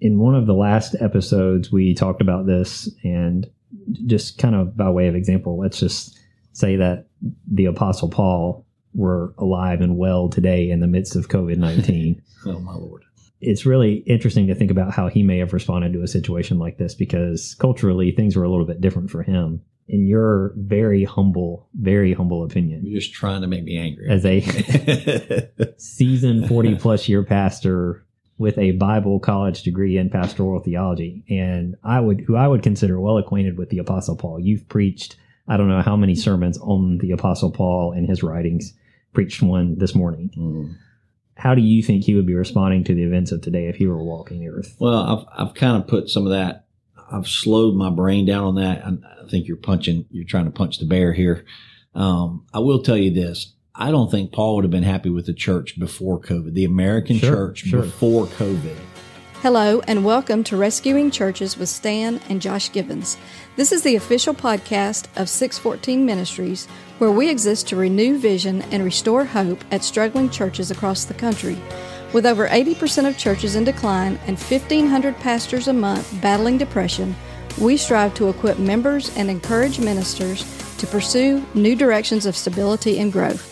in one of the last episodes, we talked about this, and just kind of by way of example, let's just say that the Apostle Paul were alive and well today in the midst of COVID 19. Oh, my Lord. it's really interesting to think about how he may have responded to a situation like this because culturally things were a little bit different for him. In your very humble, very humble opinion, You're just trying to make me angry. as a seasoned 40 plus year pastor with a Bible college degree in pastoral theology, and I would, who I would consider well acquainted with the Apostle Paul. You've preached, I don't know how many sermons on the Apostle Paul and his writings, preached one this morning. Mm. How do you think he would be responding to the events of today if he were walking the earth? Well, I've, I've kind of put some of that. I've slowed my brain down on that. I, I think you're punching, you're trying to punch the bear here. Um, I will tell you this. I don't think Paul would have been happy with the church before COVID, the American Sure, church sure. before COVID. Hello, and welcome to Rescuing Churches with Stan and Josh Gibbons. This is the official podcast of 614 Ministries, where we exist to renew vision and restore hope at struggling churches across the country. With over 80% of churches in decline and 1,500 pastors a month battling depression, we strive to equip members and encourage ministers to pursue new directions of stability and growth.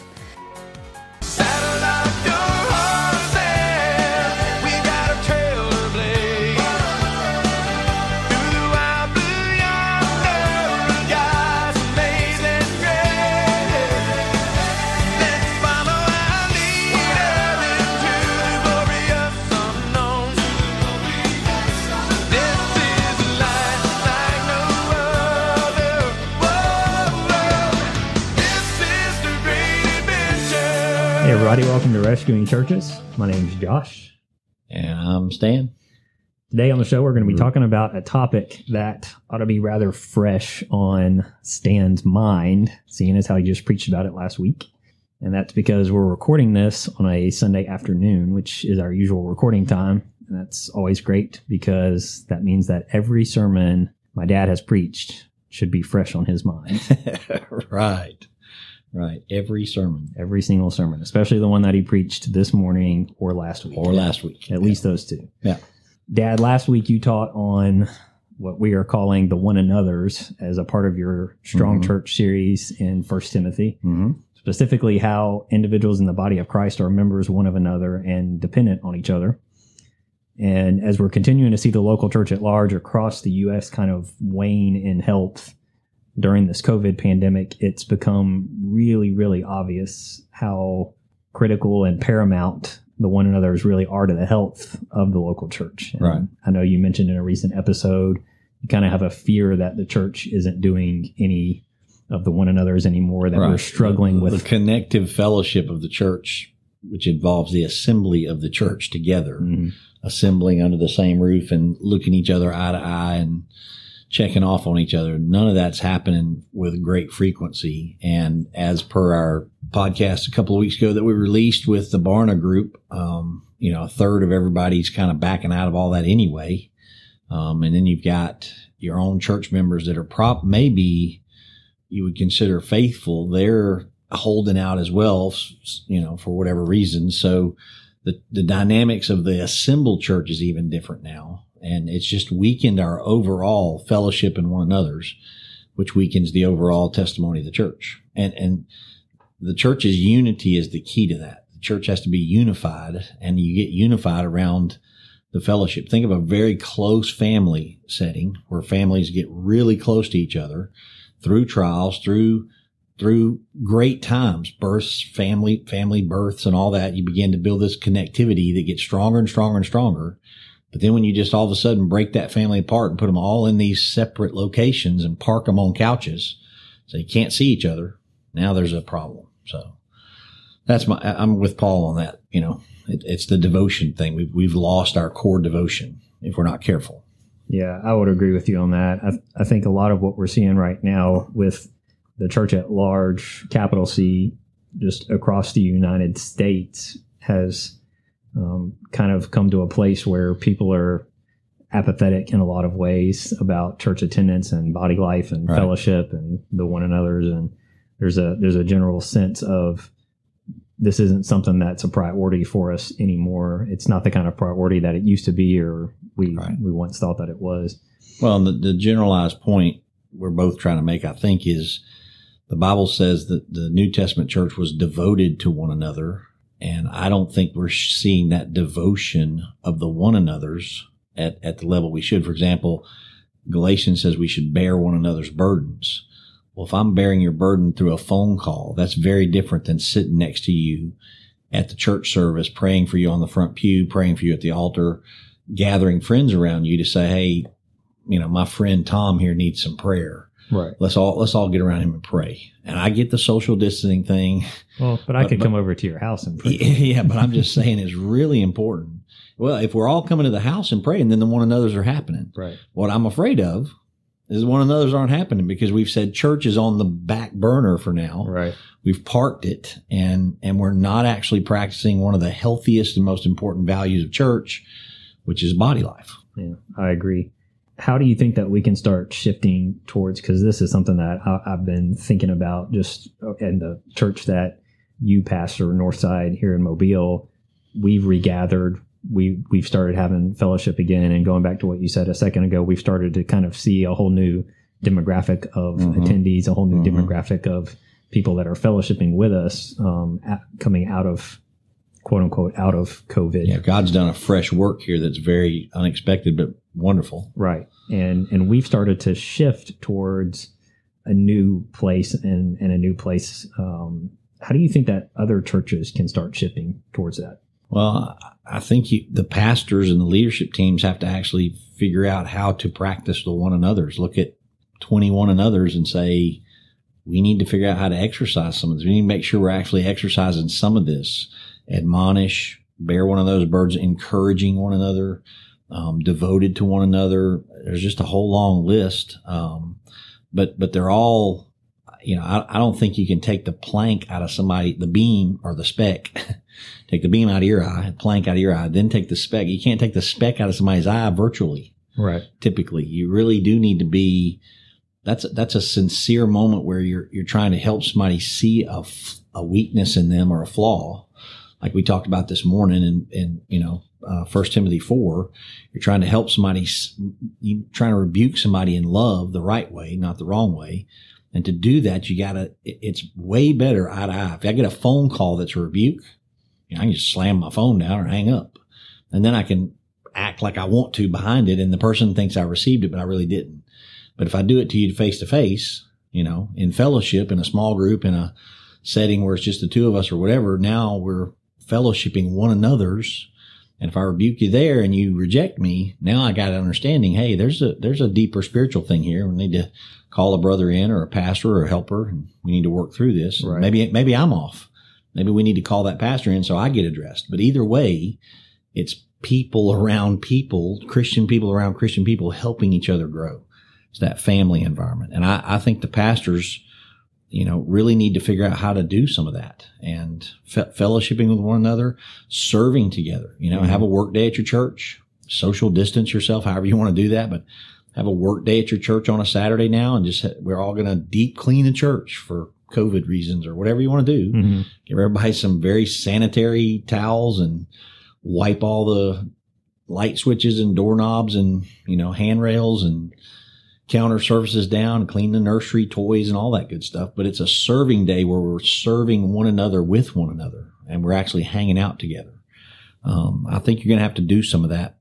Hey, everybody, welcome to Rescuing Churches. My name is Josh. And I'm Stan. Today on the show, we're going to be mm-hmm. talking about a topic that ought to be rather fresh on Stan's mind, seeing as how he just preached about it last week. And that's because we're recording this on a Sunday afternoon, which is our usual recording time. And that's always great because that means that every sermon my dad has preached should be fresh on his mind. right. Right. Every sermon every single sermon, especially the one that he preached this morning or last week. or last week. At least those two. Yeah. Dad, last week you taught on what we are calling the one another's as a part of your strong Mhm. church series in First Timothy, Mm-hmm. specifically how individuals in the body of Christ are members one of another and dependent on each other. And as we're continuing to see the local church at large across the U.S. kind of wane in health during this COVID pandemic, it's become really, really obvious how critical and paramount the one another's really are to the health of the local church. And Right. I know you mentioned in a recent episode, you kind of have a fear that the church isn't doing any of the one another's anymore, that we're struggling the, with. the connective fellowship of the church, which involves the assembly of the church together, Mhm. assembling under the same roof and looking each other eye to eye and checking off on each other. None of that's happening with great frequency. And as per our podcast a couple of weeks ago that we released with the Barna group, um, you know, a third of everybody's kind of backing out of all that anyway. Um, and then you've got your own church members that are prop, maybe you would consider faithful. They're holding out as well, you know, for whatever reason. So the, the dynamics of the assembled church is even different now. And it's just weakened our overall fellowship in one another's, which weakens the overall testimony of the church. And, and the church's unity is the key to that. The church has to be unified and you get unified around the fellowship. Think of a very close family setting where families get really close to each other through trials, through through great times, births, family, family births and all that. You begin to build this connectivity that gets stronger and stronger and stronger. But then when you just all of a sudden break that family apart and put them all in these separate locations and park them on couches so you can't see each other, now there's a problem. So that's my, I'm with Paul on that. You know, it, it's the devotion thing. We've, we've lost our core devotion if we're not careful. Yeah, I would agree with you on that. I, I think a lot of what we're seeing right now with the church at large, capital C, just across the United States, has um, kind of come to a place where people are apathetic in a lot of ways about church attendance and body life and Right. fellowship and the one another's and there's a there's a general sense of this isn't something that's a priority for us anymore. It's not the kind of priority that it used to be, or we Right. we once thought that it was. Well, the, the generalized point we're both trying to make, I think, is the Bible says that the New Testament church was devoted to one another. And I don't think we're seeing that devotion of the one another's at, at the level we should. For example, Galatians says we should bear one another's burdens. Well, if I'm bearing your burden through a phone call, that's very different than sitting next to you at the church service, praying for you on the front pew, praying for you at the altar, gathering friends around you to say, Hey, you know, my friend Tom here needs some prayer. Right. Let's all, let's all get around him and pray. And I get the social distancing thing. Well, but I But- could but- come over to your house and pray. yeah, but I'm just saying it's really important. Well, if we're all coming to the house and praying, then the one another's are happening. Right. What I'm afraid of is one another's aren't happening because we've said church is on the back burner for now. Right. We've parked it and, and we're not actually practicing one of the healthiest and most important values of church, which is body life. Yeah, I agree. How do you think that we can start shifting towards? Because this is something that I, I've been thinking about just in the church that you pastor, Northside here in Mobile. We've regathered. We we've started having fellowship again, and going back to what you said a second ago, we've started to kind of see a whole new demographic of Mhm. attendees, a whole new Mhm. demographic of people that are fellowshipping with us, um, at, coming out of quote unquote out of COVID. Yeah, God's done a fresh work here that's very unexpected but wonderful. Right. And and we've started to shift towards a new place and, and a new place. Um, how do you think that other churches can start shifting towards that? Well, I I think you, the pastors and the leadership teams have to actually figure out how to practice the one another's. Look at 21 another's and say, we need to figure out how to exercise some of this. We need to make sure we're actually exercising some of this. Admonish, bear one of those birds, encouraging one another, um, devoted to one another. There's just a whole long list. Um, but, but they're all, you know, I, I don't think you can take the plank out of somebody, the beam or the speck take the beam out of your eye, plank out of your eye, then take the speck. You can't take the speck out of somebody's eye virtually. Right. Typically, you really do need to be. That's a, that's a sincere moment where you're you're trying to help somebody see a, a weakness in them or a flaw, like we talked about this morning, and and you know, uh, First Timothy four. You're trying to help somebody. s- You trying to rebuke somebody in love the right way, not the wrong way. And to do that, you gotta. It's way better eye to eye. If I get a phone call that's a rebuke, you know, I can just slam my phone down or hang up. And then I can act like I want to behind it. And the person thinks I received it, but I really didn't. But if I do it to you face to face, you know, in fellowship, in a small group, in a setting where it's just the two of us or whatever, now we're fellowshipping one another's. And if I rebuke you there and you reject me, now I got an understanding. Hey, there's a, there's a deeper spiritual thing here. We need to call a brother in or a pastor or a helper and we need to work through this. Right. Maybe, maybe I'm off. Maybe we need to call that pastor in so I get addressed. But either way, it's people around people, Christian people around Christian people helping each other grow. It's that family environment. And I, I think the pastors, you know, really need to figure out how to do some of that and fe- fellowshipping with one another, serving together, you know, Mhm. have a work day at your church, social distance yourself, however you want to do that, but have a work day at your church on a Saturday now and just, we're all going to deep clean the church for COVID reasons or whatever you want to do Mm-hmm. give everybody some very sanitary towels and wipe all the light switches and doorknobs and you know handrails and counter surfaces down clean the nursery toys and all that good stuff but it's a serving day where we're serving one another with one another and we're actually hanging out together um, i think you're going to have to do some of that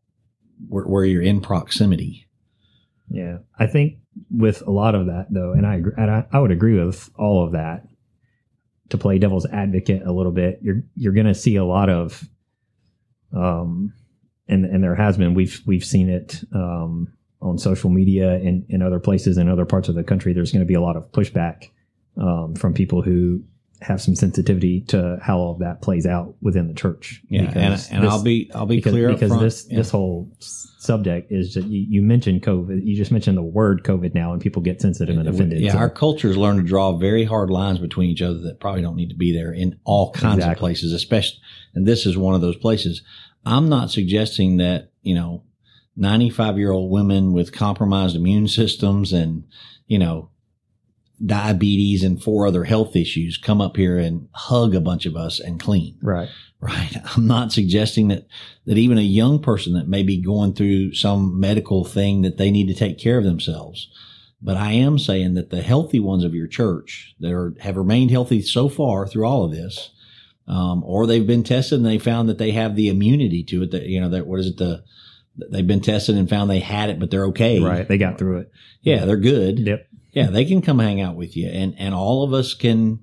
where, where you're in proximity Yeah, I think with a lot of that though, and I and I, I would agree with all of that. To play devil's advocate a little bit, you're you're going to see a lot of, um, and and there has been we've we've seen it um, on social media and in other places in other parts of the country. There's going to be a lot of pushback um, from people who have some sensitivity to how all that plays out within the church. yeah and, and this- i'll be i'll be because, clear because front. this Yeah. this whole subject is that you, you mentioned COVID. You just mentioned the word COVID now, and people get sensitive and offended. Yeah, So- our cultures learn to draw very hard lines between each other that probably don't need to be there in all kinds of places, especially, and this is one of those places. I'm not suggesting that, you know, 95 year old women with compromised immune systems and, you know, diabetes and four other health issues come up here and hug a bunch of us and clean. Right. Right. I'm not suggesting that, that even a young person that may be going through some medical thing that they need to take care of themselves. But I am saying that the healthy ones of your church that are, have remained healthy so far through all of this, um, or they've been tested and they found that they have the immunity to it. That you know, that what is it? The they've been tested and found they had it, but they're okay. Right. They got through it. Yeah, they're good. Yep. Yeah, they can come hang out with you, and and all of us can,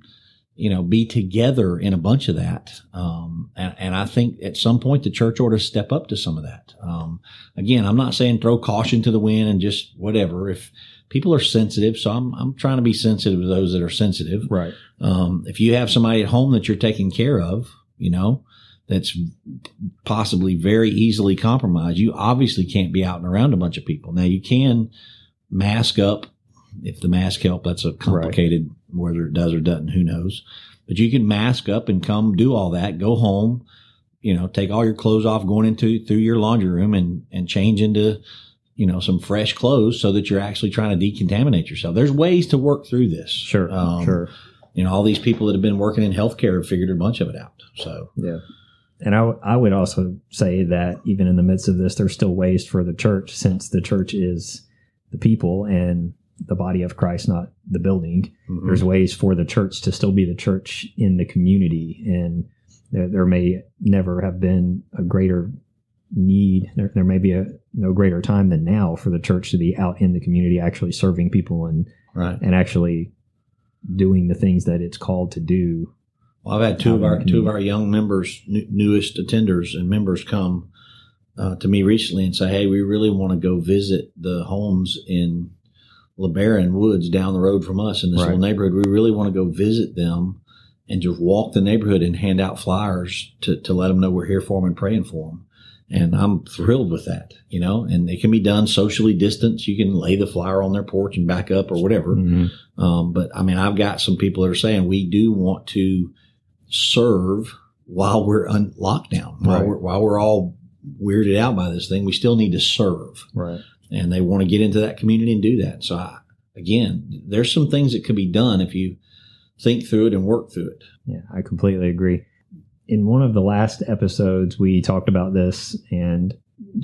you know, be together in a bunch of that. Um, and and I think at some point the church ought to step up to some of that. Um, again, I'm not saying throw caution to the wind and just whatever. If people are sensitive, so I'm I'm trying to be sensitive to those that are sensitive. Right. Um, if you have somebody at home that you're taking care of, you know, that's possibly very easily compromised, you obviously can't be out and around a bunch of people. Now you can mask up if the mask help. That's a complicated whether it does or doesn't, who knows. But you can mask up and come do all that, go home, you know, take all your clothes off going into through your laundry room and and change into you know some fresh clothes so that you're actually trying to decontaminate yourself. There's ways to work through this. Sure. Um, sure. you know, all these people that have been working in healthcare have figured a bunch of it out. So, Yeah. And I, w- I would also say that even in the midst of this, there's still ways for the church, since the church is the people and the body of Christ, not the building. mhm. There's ways for the church to still be the church in the community. And there, there may never have been a greater need. There, there may be a no greater time than now for the church to be out in the community, actually serving people and, right. and actually doing the things that it's called to do. Well, I've had two of our two of our young members, new, newest attenders and members, come uh, to me recently and say, "Hey, we really want to go visit the homes in LeBaron Woods down the road from us in this Right. little neighborhood. We really want to go visit them and just walk the neighborhood and hand out flyers to to let them know we're here for them and praying for them." And I'm thrilled with that, you know. And it can be done socially distanced. You can lay the flyer on their porch and back up or whatever. Mhm. Um, but I mean, I've got some people that are saying we do want to serve while we're on lockdown, while Right. we're while we're all weirded out by this thing. We still need to serve, Right. and they want to get into that community and do that. So I, again, there's some things that could be done if you think through it and work through it. Yeah, I completely agree. In one of the last episodes, we talked about this, and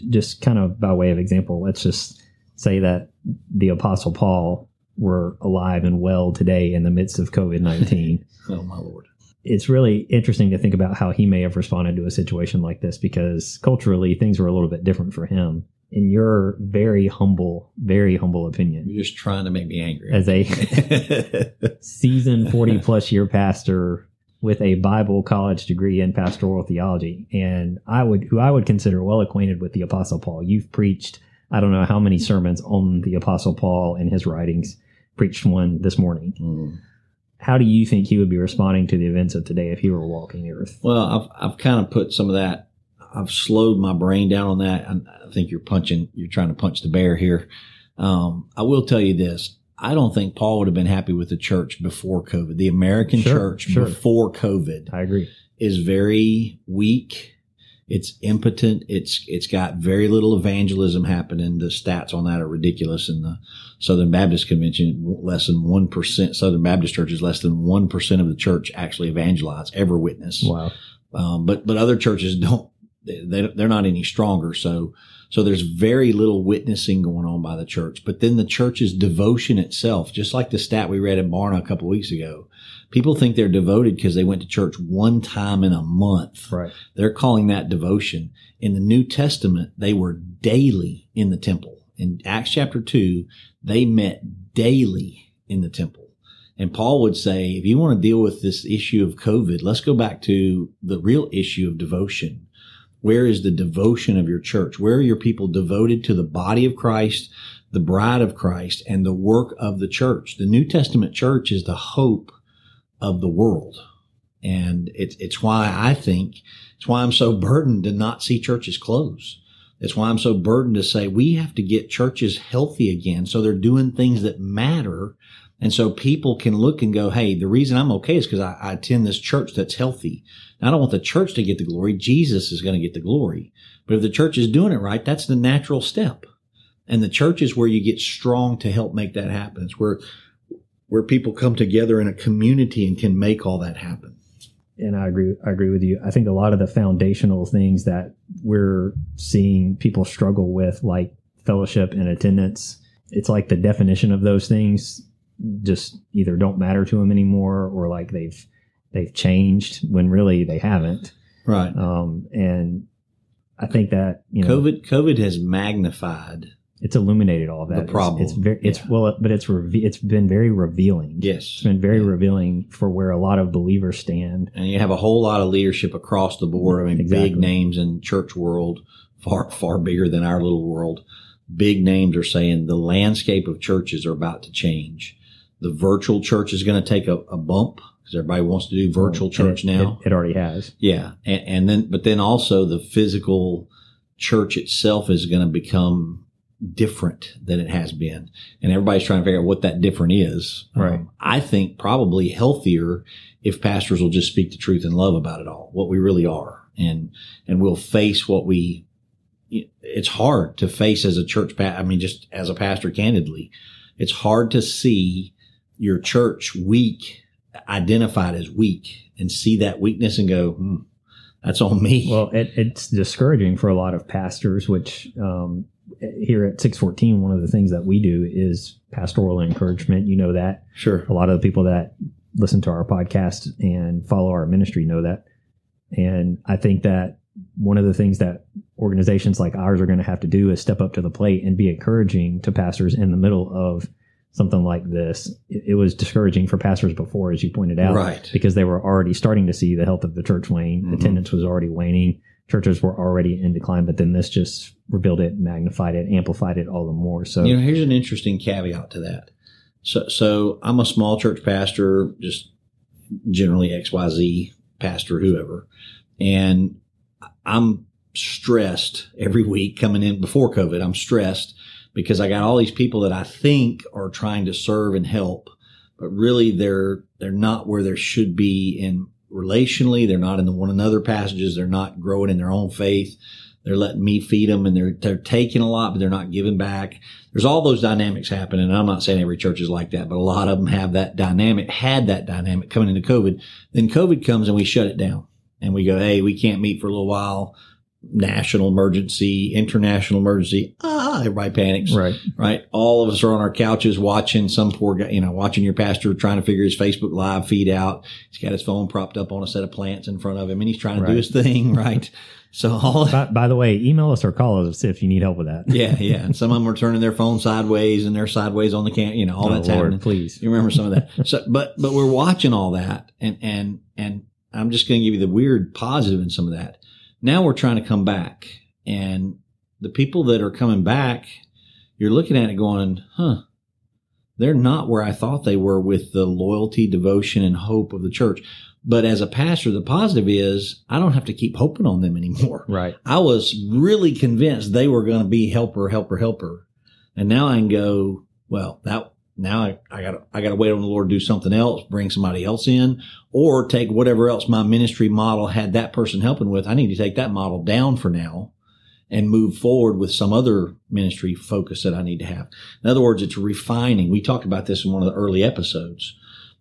just kind of by way of example, let's just say that the Apostle Paul were alive and well today in the midst of COVID 19. Oh my lord! It's really interesting to think about how he may have responded to a situation like this because culturally things were a little bit different for him. In your very humble, very humble opinion, You're just trying to make me angry. as a seasoned 40 plus year pastor with a Bible college degree in pastoral theology, and I would, who I would consider well acquainted with the Apostle Paul. You've preached, I don't know how many sermons on the Apostle Paul and his writings. Preached one this morning. Mm. How do you think he would be responding to the events of today if he were walking the earth? Well, I've I've kind of put some of that. I've slowed my brain down on that. I, I think you're punching. You're trying to punch the bear here. Um, I will tell you this. I don't think Paul would have been happy with the church before COVID. The American Sure, church sure. before COVID I agree. is very weak. It's impotent. It's it's got very little evangelism happening. The stats on that are ridiculous. In the Southern Baptist Convention, less than one percent. Southern Baptist churches, less than one percent of the church actually evangelize, ever witness. Wow. Um, but but other churches don't. They they're not any stronger. So so there's very little witnessing going on by the church. But then the church's devotion itself, just like the stat we read in Barna a couple of weeks ago, people think they're devoted because they went to church one time in a month. Right. They're calling that devotion. In the New Testament, they were daily in the temple. In Acts chapter 2, they met daily in the temple. And Paul would say, if you want to deal with this issue of COVID, let's go back to the real issue of devotion. Where is the devotion of your church? Where are your people devoted to the body of Christ, the bride of Christ, and the work of the church? The New Testament church is the hope of the world. And it's, it's why I think, it's why I'm so burdened to not see churches close. It's why I'm so burdened to say we have to get churches healthy again. So they're doing things that matter. And so people can look and go, Hey, the reason I'm okay is because I, I attend this church that's healthy. I don't want the church to get the glory. Jesus is going to get the glory. But if the church is doing it right, that's the natural step. And the church is where you get strong to help make that happen. It's where where people come together in a community and can make all that happen. and I agree. I agree with you. I think a lot of the foundational things that we're seeing people struggle with, like fellowship and attendance, it's like the definition of those things just either don't matter to them anymore, or like they've they've changed when really they haven't. Right. Um, and I think that you know, COVID COVID has magnified. It's illuminated all of that. The problem. It's, very, it's Yeah. well, but it's reve- it's been very revealing. Yes, it's been very Yeah. revealing for where a lot of believers stand. And you have a whole lot of leadership across the board. I mean, Exactly. big names in church world, far, far bigger than our little world. Big names are saying the landscape of churches are about to change. The virtual church is going to take a, a bump because everybody wants to do virtual church it- now. It, it already has. Yeah, and, and then but then also the physical church itself is going to become different than it has been, and everybody's trying to figure out what that different is. Right. Um, I think probably healthier if pastors will just speak the truth and love about it all, what we really are, and and we'll face what we. It's hard to face as a church. Pa- I mean, just as a pastor, candidly, it's hard to see your church weak identified as weak and see that weakness and go, hmm, that's on me. Well, it, it's discouraging for a lot of pastors, which um, here at 614, one of the things that we do is pastoral encouragement. You know that. sure. A lot of the people that listen to our podcast and follow our ministry know that. And I think that one of the things that organizations like ours are going to have to do is step up to the plate and be encouraging to pastors in the middle of something like this. It, was discouraging for pastors before, as you pointed out, Right. because they were already starting to see the health of the church wane. Mhm. Attendance was already waning. Churches were already in decline, but then this just revealed it, magnified it, amplified it all the more. So, You know, here's an interesting caveat to that. So, so I'm a small church pastor, just generally XYZ pastor, whoever. And I'm stressed every week coming in before COVID. I'm stressed because I got all these people that I think are trying to serve and help, but really they're, they're not where they should be in relationally. They're not in the one another passages. They're not growing in their own faith. They're letting me feed them and they're, they're taking a lot, but they're not giving back. There's all those dynamics happening. And I'm not saying every church is like that, but a lot of them have that dynamic, had that dynamic coming into COVID. Then COVID comes and we shut it down and we go, Hey, we can't meet for a little while. National emergency, international emergency. Ah, everybody panics right. right? All of us are on our couches watching some poor guy, you know, watching your pastor trying to figure his Facebook live feed out. He's got his phone propped up on a set of plants in front of him and he's trying to do his thing, right? So all, by, by the way, email us or call us if you need help with that. yeah, yeah. And some of them are turning their phone sideways and they're sideways on the can, you know, all Oh, that's Lord, happening. please. You remember some of that. So, but, but we're watching all that and, and, and I'm just going to give you the weird positive in some of that. Now we're trying to come back and the people that are coming back, you're looking at it going, huh, they're not where I thought they were with the loyalty, devotion, and hope of the church. But as a pastor, the positive is I don't have to keep hoping on them anymore. Right. I was really convinced they were going to be helper, helper, helper. And now I can go, well, that now I, I gotta, I gotta wait on the Lord to do something else, bring somebody else in or take whatever else my ministry model had that person helping with. I need to take that model down for now and move forward with some other ministry focus that I need to have. In other words, it's refining. We talked about this in one of the early episodes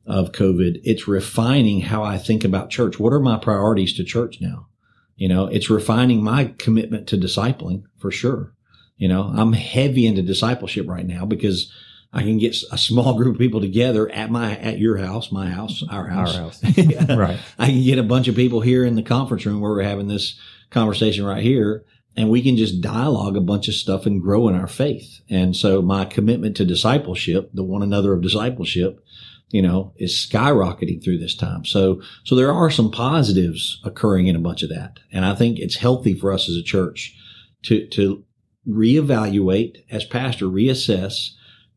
of COVID. It's refining how I think about church. What are my priorities to church now? You know, it's refining my commitment to discipling for sure. You know, I'm heavy into discipleship right now because I can get a small group of people together at my, at your house, my house, our house. Our house. Yeah. Right. I can get a bunch of people here in the conference room where we're having this conversation right here and we can just dialogue a bunch of stuff and grow in our faith. And so my commitment to discipleship, the one another of discipleship, you know, is skyrocketing through this time. So, so there are some positives occurring in a bunch of that. And I think it's healthy for us as a church to, to reevaluate as pastor, reassess,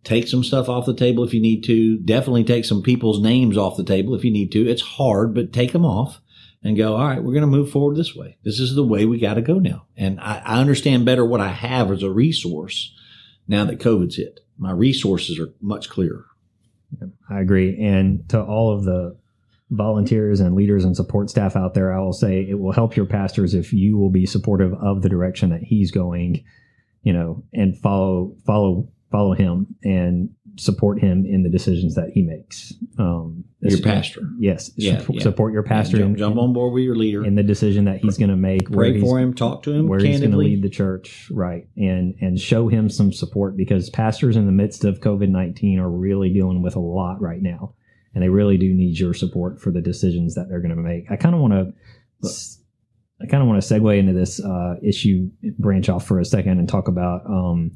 take some stuff off the table if you need to. Definitely take some people's names off the table if you need to. It's hard, but take them off and go, all right, we're going to move forward this way. This is the way we got to go now. And I, I understand better what I have as a resource now that COVID's hit. My resources are much clearer. I agree. And to all of the volunteers and leaders and support staff out there, I will say it will help your pastors if you will be supportive of the direction that he's going, you know, and follow, follow, follow him and support him in the decisions that he makes. Um, Your pastor. yes, Yeah, support, yeah. support your pastor jump, in, jump on board with your leader. in the decision that he's going to make. Pray for him. Talk to him where he's going to lead the church, right? And and show him some support because pastors in the midst of COVID nineteen are really dealing with a lot right now, and they really do need your support for the decisions that they're going to make. I kind of want to, I kind of want to segue into this uh, issue, branch off for a second, and talk about um,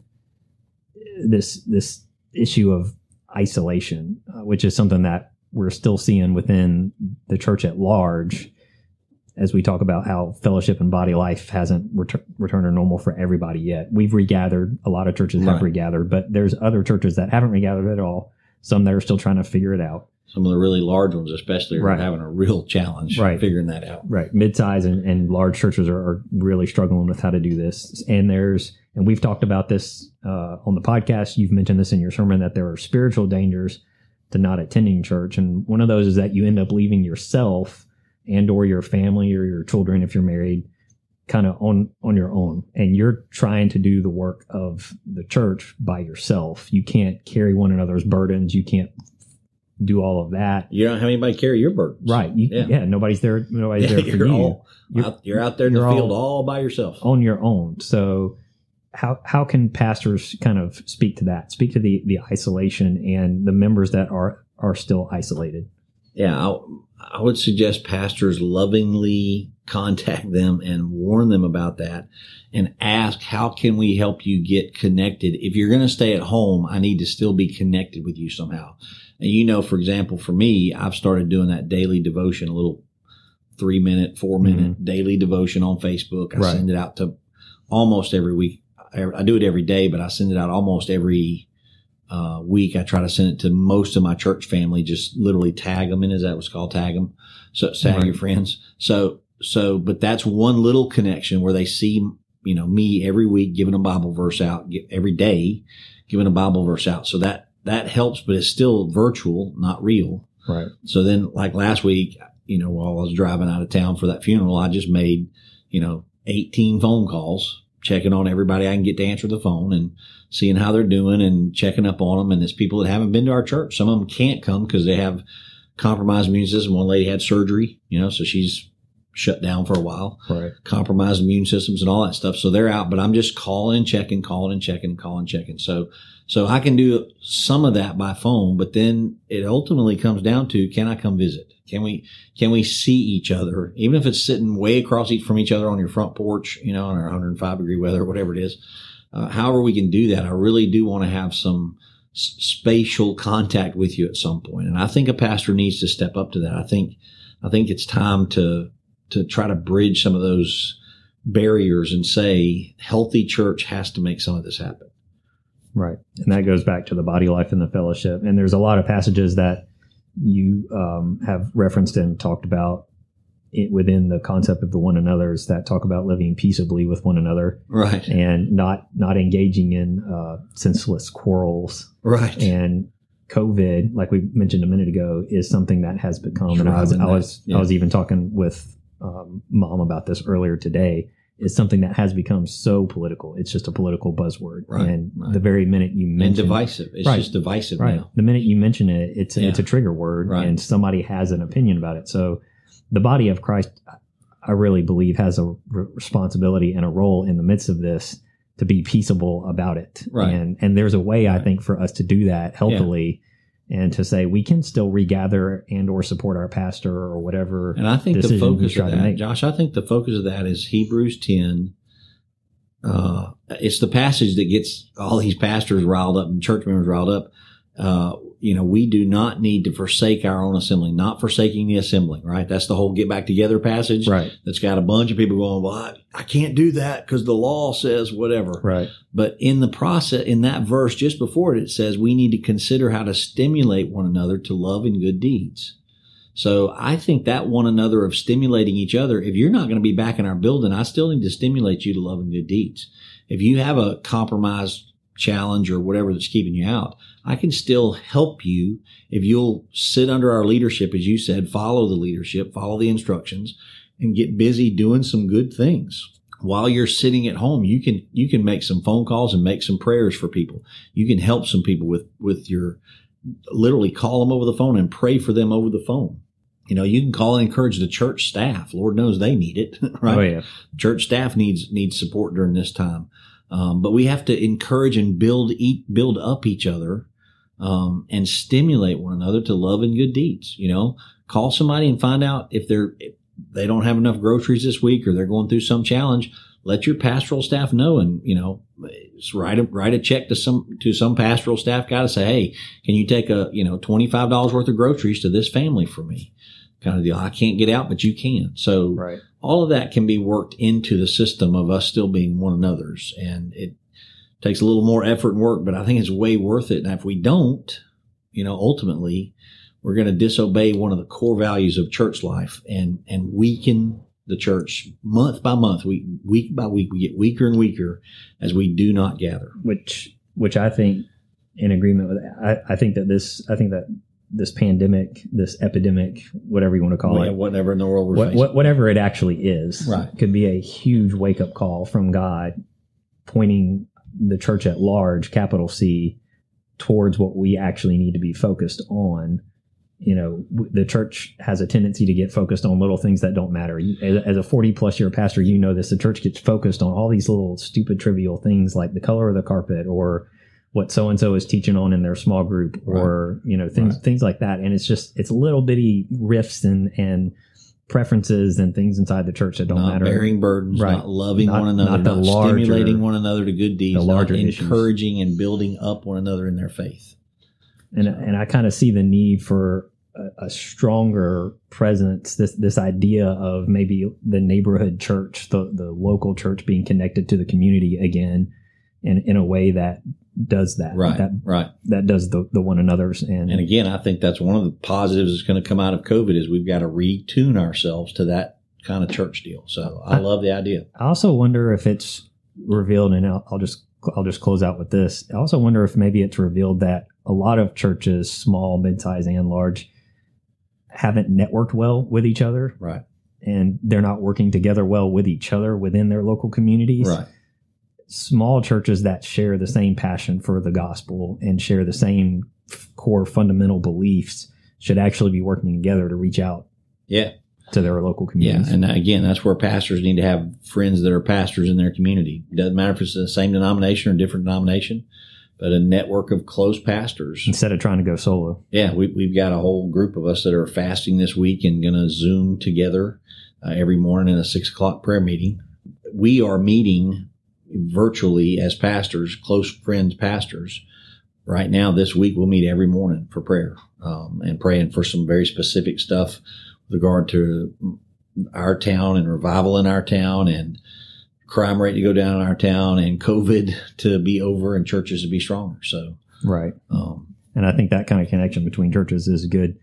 this this issue of isolation, uh, which is something that we're still seeing within the church at large as we talk about how fellowship and body life hasn't retur- returned to normal for everybody yet. We've regathered. A lot of churches have regathered, but there's other churches that haven't regathered at all. Some that are still trying to figure it out. Some of the really large ones, especially, are Right. having a real challenge Right. figuring that out. Right. Midsize and, and large churches are, are really struggling with how to do this. And there's, and we've talked about this uh, on the podcast. You've mentioned this in your sermon that there are spiritual dangers to not attending church. And one of those is that you end up leaving yourself and or your family or your children, if you're married, kind of on, on your own. And you're trying to do the work of the church by yourself. You can't carry one another's burdens. You can't do all of that. You don't have anybody carry your burdens. Right. You, yeah. Yeah. Nobody's there. Nobody's Yeah, there for you're you. all You're- out, you're out there in the field all- all by yourself. on your own. So how how can pastors kind of speak to that? Speak to the the isolation and the members that are are still isolated. Yeah, I, I would suggest pastors lovingly contact them and warn them about that and ask, how can we help you get connected? If you're going to stay at home, I need to still be connected with you somehow. And you know, for example, for me, I've started doing that daily devotion, a little three minute, four minute daily devotion on Facebook. I Right. send it out to almost every week. I I do it every day, but I send it out almost every uh, week. I try to send it to most of my church family. Just literally tag them in. Is that what's called tag them? So tag Right. your friends. So so, but that's one little connection where they see you know me every week giving a Bible verse out every day, giving a Bible verse out. So that that helps, but it's still virtual, not real. Right. So then, like last week, you know, while I was driving out of town for that funeral, I just made, you know, 18 phone calls, checking on everybody I can get to answer the phone and seeing how they're doing and checking up on them. And there's people that haven't been to our church. Some of them can't come because they have compromised immune system. One lady had surgery, you know, so she's shut down for a while Right. compromised immune systems and all that stuff. So they're out, but I'm just calling and checking, calling and checking, calling and checking. So, so I can do some of that by phone, but then it ultimately comes down to, can I come visit? Can we, can we see each other? Even if it's sitting way across each from each other on your front porch, you know, in our 105 degree weather, whatever it is. Uh, however we can do that, I really do want to have some s- spatial contact with you at some. And I think a pastor needs to step up to that. I think, I think it's time to, to try to bridge some of those barriers and say healthy church has to make some of this happen. Right. And that goes back to the body life and the fellowship. And there's a lot of passages that you um, have referenced and talked about it within the concept of the one another's that talk about living peaceably with one another Right. and not not engaging in uh, senseless quarrels Right. and COVID, like we mentioned a minute ago, is something that has become. And I was, I was, yeah. I was even talking with um, mom about this earlier today. Is something that has become so political. It's just a political buzzword. Right, and right. the very minute you mention and divisive. It's Right. just divisive right, now. the minute you mention it, it's Yeah. it's a trigger word, and somebody has an opinion about it. So, the body of Christ, I really believe, has a re- responsibility and a role in the midst of this to be peaceable about it. Right. And and there's a way I think for us to do that healthily and to say we can still regather and or support our pastor or whatever. And I think the focus of that. Josh, I think the focus of that is Hebrews 10. Uh, it's the passage that gets all these pastors riled up and church members riled up. Uh, you know, we do not need to forsake our own assembling, not forsaking the assembling, right? That's the whole get back together passage Right. that's got a bunch of people going, well, I, I can't do that because the law says whatever. Right. But in the process, in that verse just before it, it says we need to consider how to stimulate one another to love and good deeds. So I think that one another of stimulating each other, if you're not going to be back in our building, I still need to stimulate you to love and good deeds. If you have a compromise challenge or whatever that's keeping you out, I can still help you if you'll sit under our leadership, as you said, follow the leadership, follow the instructions and get busy doing some good things while you're sitting at home, you can you can make some phone calls and make some prayers for people. You can help some people with with your literally call them over the phone and pray for them over the phone. You know, you can call and encourage the church staff. Lord knows they need it, right? Oh yeah. church staff needs needs support during this time. Um, but we have to encourage and build eat, build up each other, um, and stimulate one another to love and good deeds. You know, call somebody and find out if they're if they don't have enough groceries this week or they're going through some challenge. Let your pastoral staff know, and you know, write a write a check to some to some pastoral staff guy to say, hey, can you take a you know twenty five dollars worth of groceries to this family for me? Kind of deal. I can't get out, but you can. So Right. All of that can be worked into the system of us still being one another's. And it takes a little more effort and work but i think it's way worth it. And if we don't you know ultimately we're going to disobey one of the core values of church life and and weaken the church month by month week week by week. We get weaker and weaker as we do not gather. Which which I think in agreement with I, I think that this I think that this pandemic, this epidemic, whatever you want to call Yeah, it, whatever in the world we're what, facing what, whatever it actually is, Right. could be a huge wake up call from God, pointing the church at large, capital C, towards what we actually need to be focused on. You know, the church has a tendency to get focused on little things that don't matter. As as a 40 plus year pastor, you know this. The church gets focused on all these little stupid, trivial things like the color of the carpet or what so and so is teaching on in their small group or, you know, things, Right. things like that. And it's just, it's little bitty riffs and, and preferences and things inside the church that don't not matter. bearing burdens, Right. not loving Not- one another, not not, larger- stimulating one another to good deeds, the larger not issues. encouraging and building up one another in their faith. and and I kind of see the need for a, a stronger presence. This this idea of maybe the neighborhood church, the the local church being connected to the community again, in in a way that does that. Right, That right. that does the the one another's and, And again, I think that's one of the positives that's going to come out of COVID is we've got to retune ourselves to that kind of church deal. So I I- love the idea. I also wonder if it's revealed, and I'll, I'll just I'll just close out with this. I also wonder if maybe it's revealed that a lot of churches, small, mid-sized, and large, haven't networked well with each other. Right, and they're not working together well with each other within their local communities. right, Small churches that share the same passion for the gospel and share the same core fundamental beliefs should actually be working together to reach out yeah, to their local yeah. communities. And again, that's where pastors need to have friends that are pastors in their community. It doesn't matter if it's the same denomination or different denomination, but a network of close pastors. Instead of trying to go solo. Yeah, we, we've got a whole group of us that are fasting this week and going to Zoom together uh, every morning in a six o'clock prayer meeting. We are meeting virtually as pastors, close friends, pastors. Right now, this week, we'll meet every morning for prayer um, and praying for some very specific stuff with regard to our town and revival in our town and crime rate to go down in our town and COVID to be over and churches to be stronger. So, Right. um, And I think that kind of connection between churches is good.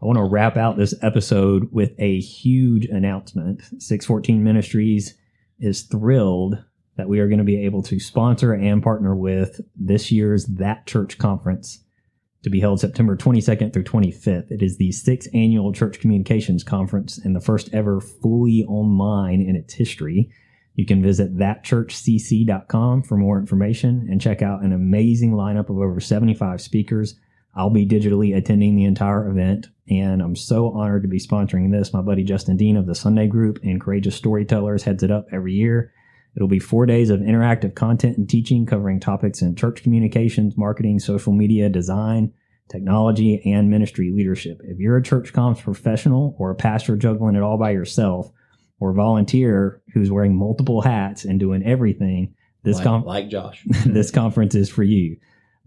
I want to wrap out this episode with a huge announcement. 614 Ministries is thrilled that we are going to be able to sponsor and partner with this year's That Church Conference to be held September 22nd through 25th. It is the sixth annual Church Communications Conference and the first ever fully online in its history. You can visit thatchurchcc.com for more information and check out an amazing lineup of over 75 speakers. I'll be digitally attending the entire event, and I'm so honored to be sponsoring this. My buddy Justin Dean of the Sunday Group and Courageous Storytellers heads it up every year. It'll be four days of interactive content and teaching covering topics in church communications, marketing, social media, design, technology, and ministry leadership. If you're a church comms professional or a pastor juggling it all by yourself, or a volunteer who's wearing multiple hats and doing everything, this like, com- like Josh. this conference is for you.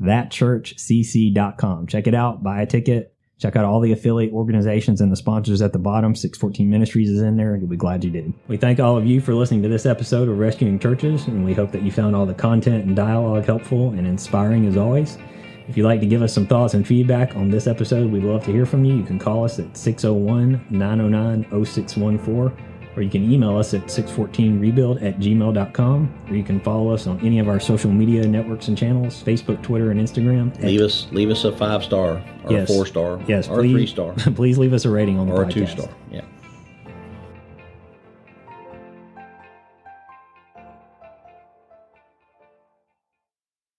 Thatchurchcc.com. Check it out, buy a ticket, check out all the affiliate organizations and the sponsors at the bottom. 614 Ministries is in there, and you'll be glad you did. We thank all of you for listening to this episode of Rescuing Churches, and we hope that you found all the content and dialogue helpful and inspiring as always. If you'd like to give us some thoughts and feedback on this episode, we'd love to hear from you. You can call us at 601 909 0614 or you can email us at 614rebuild at gmail.com, or you can follow us on any of our social media networks and channels Facebook, Twitter, and Instagram. leave us leave us a five star or Yes. a four star Yes, or please. a three star please leave us a rating on the or a two star. Yeah.